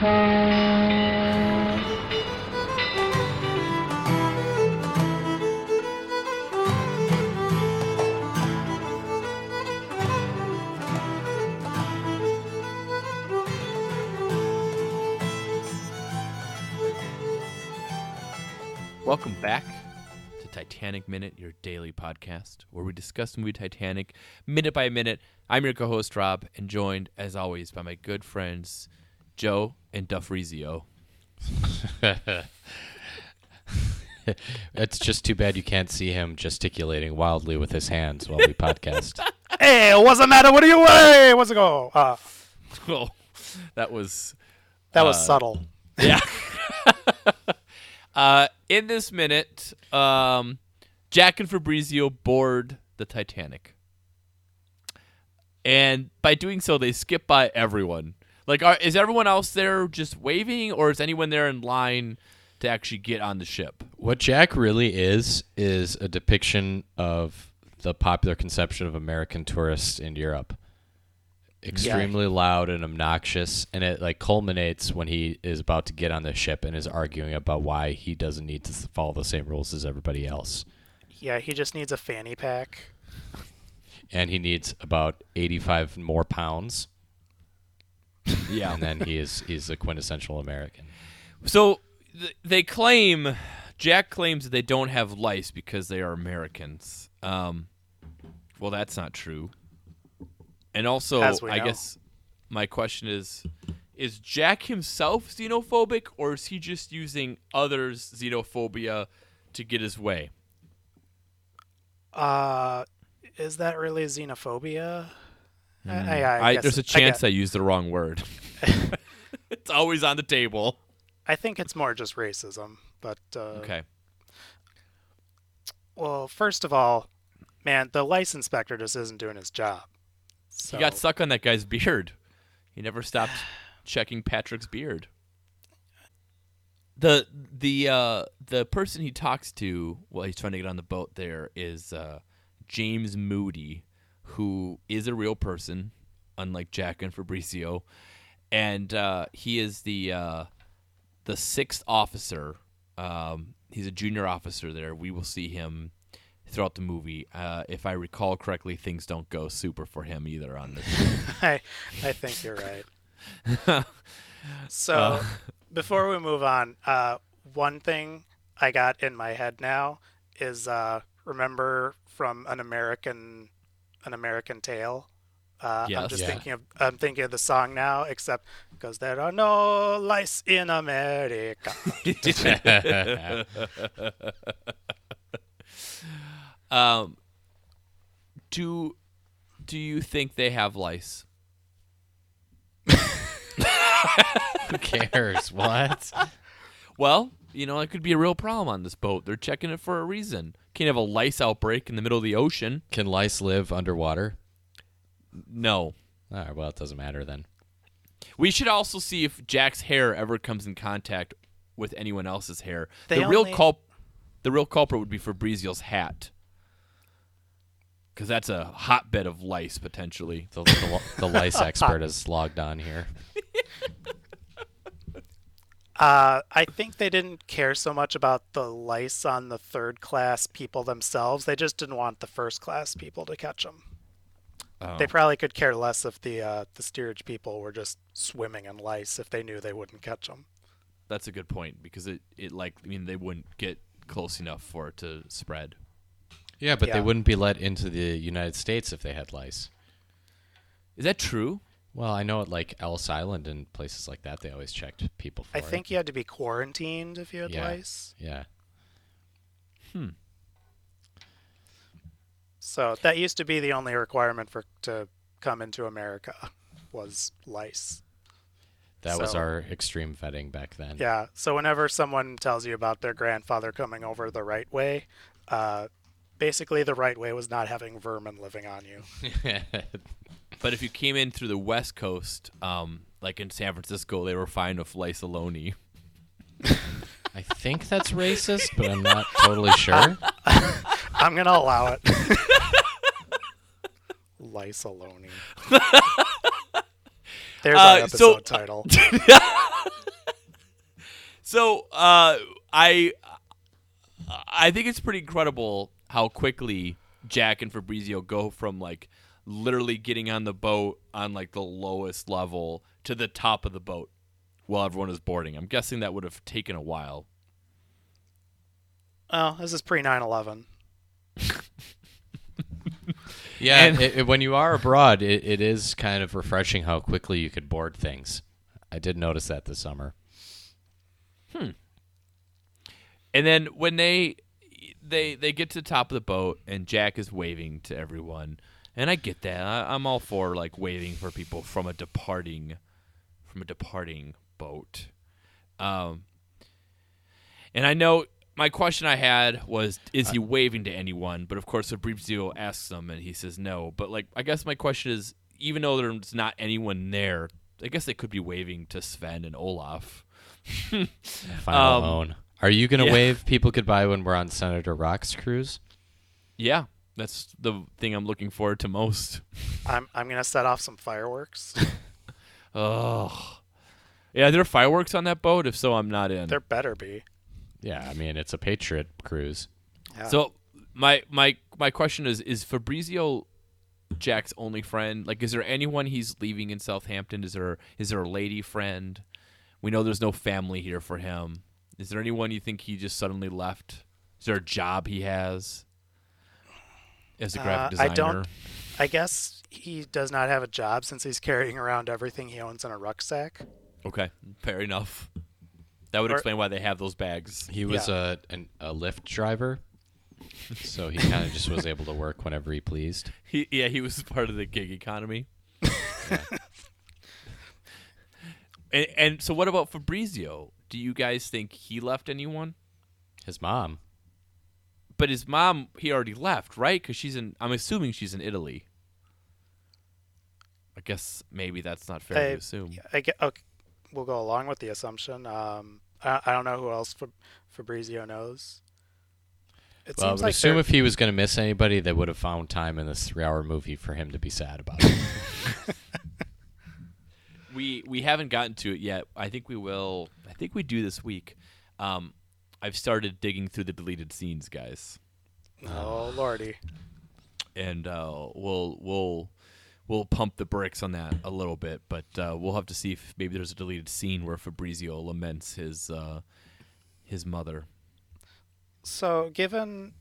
Welcome back to Titanic Minute, your daily podcast, where we discuss the movie Titanic minute by minute. I'm your co-host Rob, and joined as always by my good friends Joe and Duffrizio. it's just too bad you can't see him gesticulating wildly with his hands while we podcast. Hey, what's the matter? What are you? Hey, what's it go? Uh, Oh, that was that was Uh, subtle. yeah. uh, in this minute, um, Jack and Fabrizio board the Titanic, and by doing so, they skip by everyone. Like, are, is everyone else there just waving, or is anyone there in line to actually get on the ship? what Jack really is is a depiction of the popular conception of American tourists in Europe. Extremely loud and obnoxious, and it like culminates when he is about to get on the ship and is arguing about why he doesn't need to follow the same rules as everybody else. Yeah, he just needs a fanny pack. And he needs about eighty-five more pounds, Yeah. and then he is he's a quintessential American. So th- they claim, Jack claims that they don't have lice because they are Americans. Um, well, that's not true. And also, I know. guess my question is: Is Jack himself xenophobic, or is he just using others' xenophobia to get his way? Uh, is that really xenophobia? I, I, I, I, there's a it- I chance I, used the wrong word. it's always on the table. I think it's more just racism. But uh, Okay. well, first of all, man, the lice inspector just isn't doing his job. So, He got stuck on that guy's beard. He never stopped checking Patrick's beard. The the uh, the person he talks to while he's trying to get on the boat there is uh, James Moody, who is a real person, unlike Jack and Fabrizio, and uh, he is the uh, the sixth officer. Um, he's a junior officer there. We will see him throughout the movie. Uh, if I recall correctly, things don't go super for him either on this. I, I think you're right. So, Uh. before we move on, uh, one thing I got in my head now is uh, remember from an American an American Tail. Uh, I'm just Yeah. thinking of I'm thinking of the song now, except because there are no lice in America. um, do do you think they have lice? Who cares? what? Well, you know, it could be a real problem on this boat. They're checking it for a reason. Can't have a lice outbreak in the middle of the ocean. Can lice live underwater? No. All right, well, it doesn't matter then. We should also see if Jack's hair ever comes in contact with anyone else's hair. They the real only- culp, the real culprit would be Fabrizio's hat, because that's a hotbed of lice potentially. The, the, the lice expert is logged on here. Uh, I think they didn't care so much about the lice on the third class people themselves. They just didn't want the first class people to catch them. Oh. They probably could care less if the uh, the steerage people were just swimming in lice if they knew they wouldn't catch them. That's a good point because it, it like I mean they wouldn't get close enough for it to spread. Yeah, but they wouldn't be let into the United States if they had lice. Is that true? Well, I know at like Ellis Island and places like that, they always checked people for I it. think you had to be quarantined if you had Yeah. lice. Yeah. So that used to be the only requirement for to come into America was lice. That was our extreme vetting back then. Yeah. So whenever someone tells you about their grandfather coming over the right way, uh, basically the right way was not having vermin living on you. But if you came in through the West Coast, um, like in San Francisco, they were fine with lice alone. I think that's racist, but I'm not totally sure. I'm gonna allow it. Lice alone. There's Uh, our so- episode title. So uh, I I think it's pretty incredible how quickly Jack and Fabrizio go from like literally getting on the boat on like the lowest level to the top of the boat while everyone is boarding. I'm guessing that would have taken a while. Oh, this is pre 9 11. Yeah, And- it, it- when you are abroad, it, it is kind of refreshing how quickly you could board things. I did notice that this summer. Hmm. And then when they they they get to the top of the boat and Jack is waving to everyone, and I get that. I, I'm all for like waving for people from a departing from a departing boat. Um, and I know my question I had was, is he waving to anyone? But of course, Fabrizio asks him, and he says no. But like, I guess my question is, even though there's not anyone there, I guess they could be waving to Sven and Olaf. Final Um. Are you going to yeah. wave people goodbye when we're on Senator Rock's cruise? Yeah, that's the thing I'm looking forward to most. I'm, I'm going to set off some fireworks. Oh, yeah. There are there fireworks on that boat? If so, I'm not in. there better be. Yeah, I mean, it's a Patriot cruise. Yeah. So my my my question is: Is Fabrizio Jack's only friend? Like, is there anyone he's leaving in Southampton? Is there is there a lady friend? We know there's no family here for him. Is there anyone you think he just suddenly left? Is there a job he has as a graphic Uh, I don't- I guess he does not have a job since he's carrying around everything he owns in a rucksack. Okay, fair enough. That would Or- explain why they have those bags. He was a an, a Lyft driver, so he kind of just was able to work whenever he pleased. He, yeah, he was part of the gig economy. and, and so, what about Fabrizio? Do you guys think he left anyone? His mom. But his mom, he already left, right? Because she's in. I'm assuming she's in Italy. I guess maybe that's not fair I- to assume. I get, okay, we'll go along with the assumption. Um, I, I don't know who else Fabrizio knows. It Well, I would like assume they're- if he was going to miss anybody, they would have found time in this three-hour movie for him to be sad about it. We we haven't gotten to it yet. I think we will. I think we do this week. Um, I've started digging through the deleted scenes, guys. oh lordy, and uh, we'll we'll we'll pump the brakes on that a little bit, but uh, we'll have to see if maybe there's a deleted scene where Fabrizio laments his uh, his mother. So, given,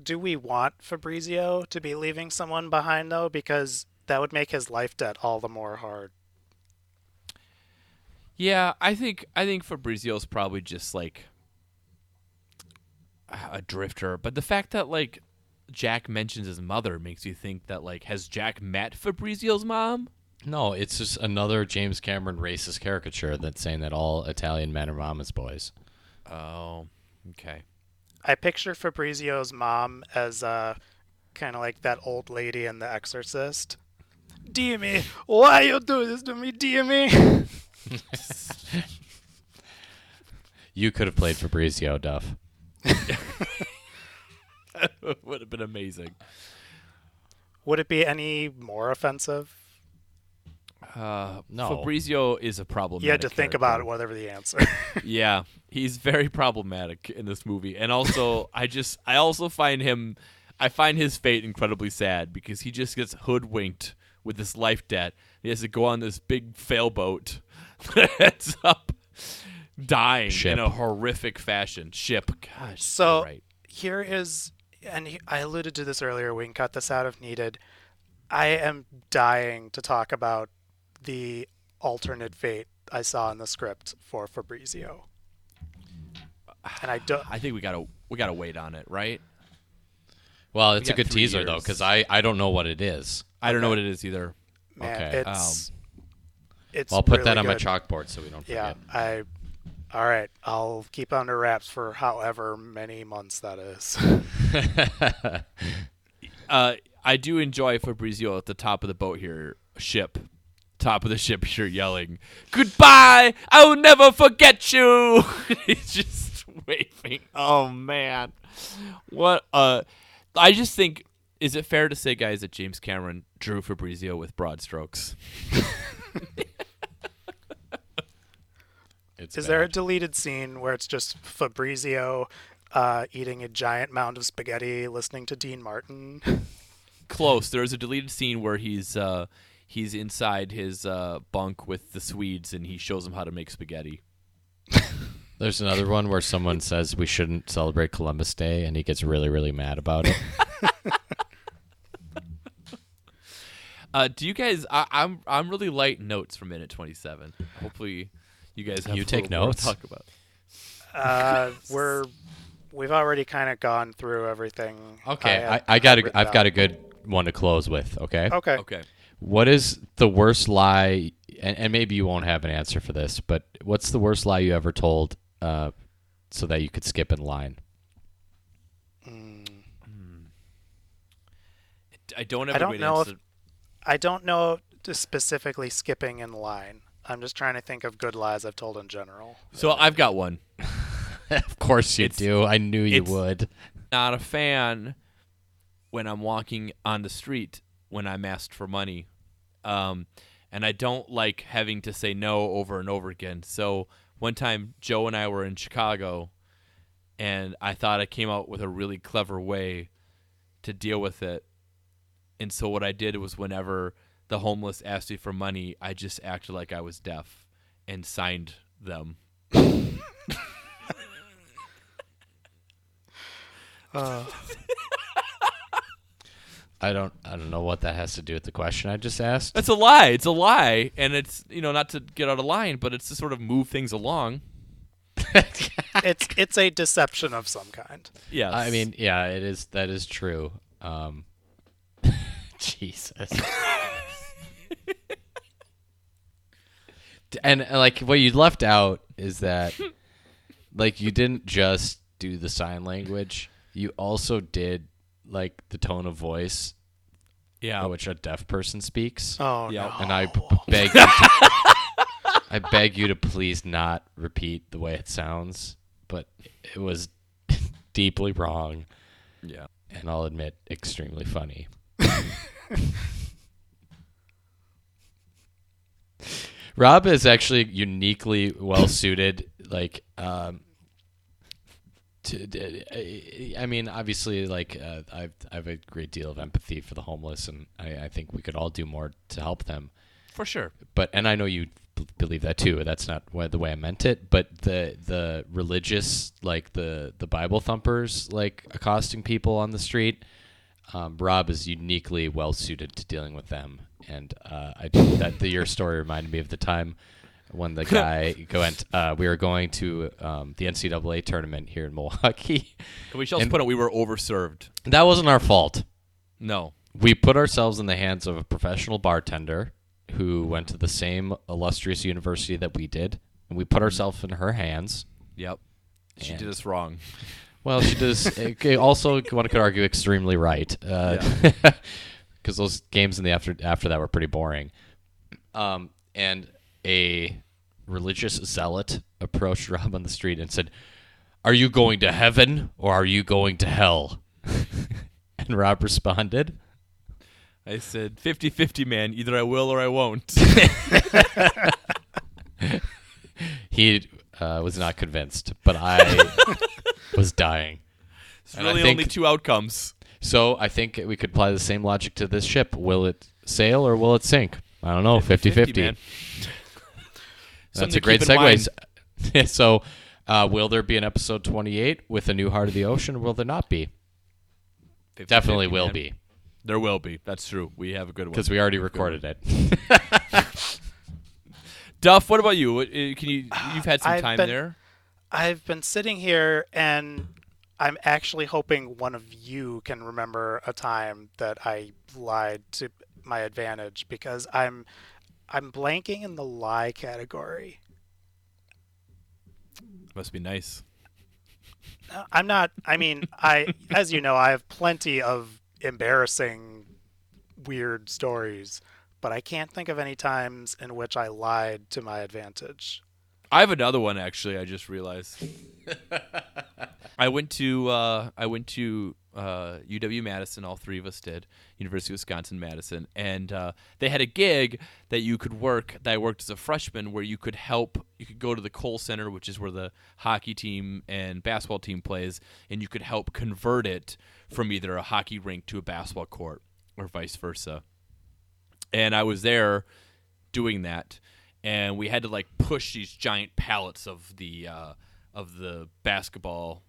do we want Fabrizio to be leaving someone behind though? Because that would make his life debt all the more hard. Yeah, I think I think Fabrizio's probably just like a drifter, but the fact that like Jack mentions his mother makes you think that like has Jack met Fabrizio's mom? no, it's just another James Cameron racist caricature that's saying that all Italian men are mama's boys. Oh, okay. I picture Fabrizio's mom as uh, kind of like that old lady in The Exorcist. Dimi, why you do this to me, Dimi? You could have played Fabrizio Duff. Would have been amazing. Would it be any more offensive? Uh, No. Fabrizio is a problem. You had to think about it, whatever the answer. Yeah, he's very problematic in this movie, and also I just I also find him I find his fate incredibly sad because he just gets hoodwinked with this life debt. He has to go on this big failboat that ends up dying Ship. in a horrific fashion. Ship, gosh, So- right. Here is, and he, I alluded to this earlier. We can cut this out if needed. I am dying to talk about the alternate fate I saw in the script for Fabrizio. And I don't. I think we gotta we gotta wait on it, right? Well, it's a good three teaser though, because I, I don't know what it is. I don't know what it is either. Man, Okay, um, it's it's. I'll put really that on my chalkboard so we don't Forget. Yeah. I. All right, I'll keep under wraps for however many months that is. uh, I do enjoy Fabrizio at the top of the boat here, ship, top of the ship here, yelling, "Goodbye! I will never forget you." He's just waving. Oh man, what? Uh, I just think. Is it fair to say, guys, that James Cameron drew Fabrizio with broad strokes? It's Is there a deleted scene where it's just Fabrizio uh, eating a giant mound of spaghetti, listening to Dean Martin? Close. There's a deleted scene where he's uh, he's inside his uh, bunk with the Swedes, and he shows them how to make spaghetti. There's another one where someone says we shouldn't celebrate Columbus Day, and he gets really, really mad about it. Uh, do you guys? I, I'm I'm really light notes for minute 27. Hopefully, you guys have You take little more to notes? talk about. Uh, we're we've already kind of gone through everything. Okay, had- I, I got had a, written I've got a good one to close with. Okay. Okay. Okay. What is the worst lie? And, and maybe you won't have an answer for this, but what's the worst lie you ever told, uh, so that you could skip in line? Mm, I don't have I a don't know if- answer. I don't know specifically skipping in line. I'm just trying to think of good lies I've told in general. So I've got one. of course you It's- do. I knew you it's- would. Not a fan when I'm walking on the street when I'm asked for money, um, and I don't like having to say no over and over again. So one time, Joe and I were in Chicago, and I thought I came out with a really clever way to deal with it. And so what I did was whenever the homeless asked me for money, I just acted like I was deaf and signed them. Uh, I don't. I don't know what that has to do with the question I just asked. It's a lie. It's a lie, and it's you know not to get out of line, but it's to sort of move things along. it's it's a deception of some kind. Yes. I mean, yeah, it is. That is true. Um, Jesus. and uh, like what you left out is that like you didn't just do the sign language you also did like the tone of voice yeah. which a deaf person speaks Oh Yeah. no. and i b- beg you to, i beg you to please not repeat the way it sounds but it was deeply wrong Yeah. and i'll admit extremely funny Rob is actually uniquely well suited. Like, um, to, I mean, obviously, like uh, I've I have a great deal of empathy for the homeless, and I, I think we could all do more to help them. For sure. But and I know you b- believe that too. That's not wha- the way I meant it. But the the religious, like the the Bible thumpers, like accosting people on the street. Um, Rob is uniquely well suited to dealing with them, and uh, I do that. The, your story reminded me of the time when the guy went. Uh, we were going to um, the NCAA tournament here in Milwaukee. Can we should also put it we were overserved. that wasn't our fault. No. We put ourselves in the hands of a professional bartender who went to the same illustrious university that we did, and we put ourselves in her hands. Yep. She did us wrong. Well, she does. okay, also, one could argue extremely right, because those games in the after after that were pretty boring. Um, and a religious zealot approached Rob on the street and said, "Are you going to heaven or are you going to hell?" and Rob responded, I said 50-50, man. Either I will or I won't. he uh, was not convinced, but I was dying. It's And really think- only two outcomes. So I think we could apply the same logic to this ship. Will it sail or will it sink? I don't know. 50 50. That's a great to keep in mind. segue. so, uh, will there be an episode 28 with a new Heart of the Ocean? Or will there not be? 50-50, Definitely will man. be There will be. That's true. We have a good one. because we already have a good one. recorded it. Duff, what about you? Uh, Can you? You've had some I've time been- there. I've been sitting here and I'm actually hoping one of you can remember a time that I lied to my advantage because I'm I'm blanking in the lie category. Must be nice. I'm not I mean, I as you know, I have plenty of embarrassing weird stories, but I can't think of any times in which I lied to my advantage. I have another one actually. I just realized. I went to uh, I went to uh, UW Madison. All three of us did. University of Wisconsin Madison, and uh, they had a gig that you could work. That I worked as a freshman, where you could help. You could go to the Kohl Center, which is where the hockey team and basketball team plays, and you could help convert it from either a hockey rink to a basketball court, or vice versa. And I was there doing that, and we had to like push these giant pallets of the uh, of the basketball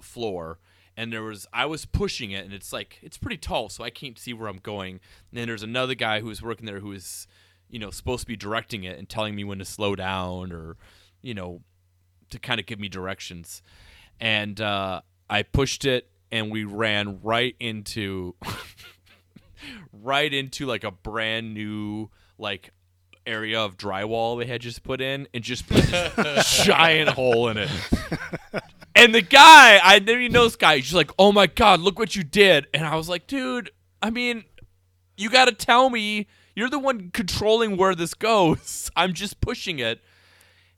floor. And there was I was pushing it and it's like it's pretty tall so I can't see where I'm going. And then there's another guy who was working there who was you know supposed to be directing it and telling me when to slow down or you know to kind of give me directions. And uh, I pushed it and we ran right into right into like a brand new like area of drywall they had just put in and just put this giant hole in it. And the guy, I didn't even know this guy. He's just like, "Oh my god, look what you did!" And I was like, "Dude, I mean, you got to tell me. You're the one controlling where this goes. I'm just pushing it."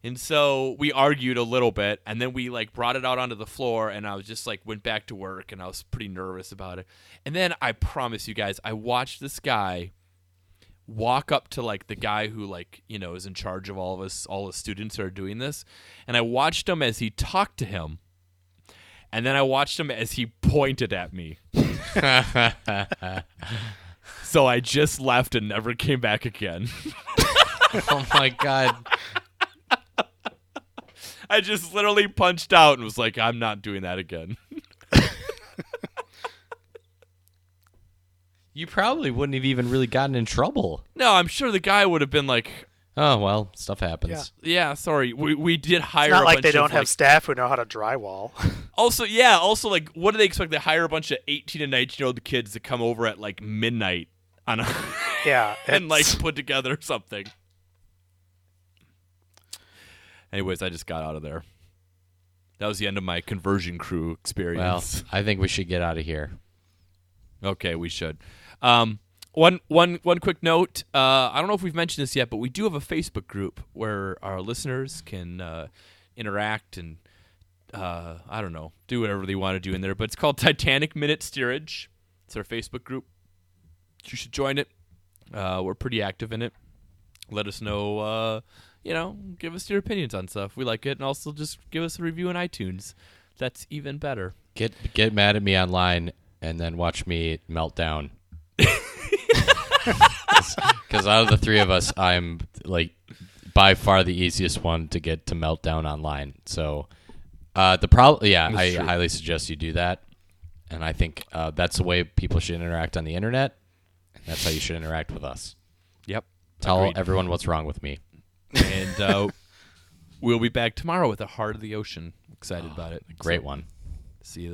And so we argued a little bit, and then we like brought it out onto the floor, and I was just like went back to work, and I was pretty nervous about it. And then I promise you guys, I watched this guy walk up to like the guy who like you know is in charge of all of us all the students who are doing this and i watched him as he talked to him and then i watched him as he pointed at me. So i just left and never came back again. Oh my god. i just literally punched out and was like i'm not doing that again You probably wouldn't have even really gotten in trouble. no i'm sure the guy would have been like Oh well, stuff happens. yeah sorry we, we did hire It's not a like bunch they of, don't like, have staff who know how to drywall. Also, yeah. Also, like, what do they expect? They hire a bunch of eighteen and nineteen year old kids to come over at like midnight on a yeah, and like it's- put together something. Anyways, I just got out of there. That was the end of my conversion crew Well, experience. I think we should get out of here. okay, we should. Um, one, one, one quick note. Uh, I don't know if we've mentioned this yet, but we do have a Facebook group where our listeners can uh, interact and uh, I don't know, do whatever they want to do in there. But it's called Titanic Minute Steerage. It's our Facebook group. You should join it. Uh, we're pretty active in it. Let us know. Uh, you know, give us your opinions on stuff. We like it, and also just give us a review on iTunes. That's even better. Get get mad at me online and then watch me melt down. Because out of the three of us, I'm like by far the easiest one to get to melt down online. So uh, the problem, yeah, That's I true. highly suggest you do that. And I think uh, that's the way people should interact on the internet. And that's how you should interact with us. Yep. Tell Agreed. everyone what's wrong with me. and uh, we'll be back tomorrow with the heart of the ocean. Excited about it. Great So, one. See you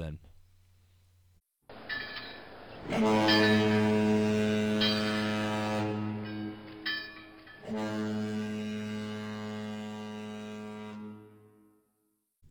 then.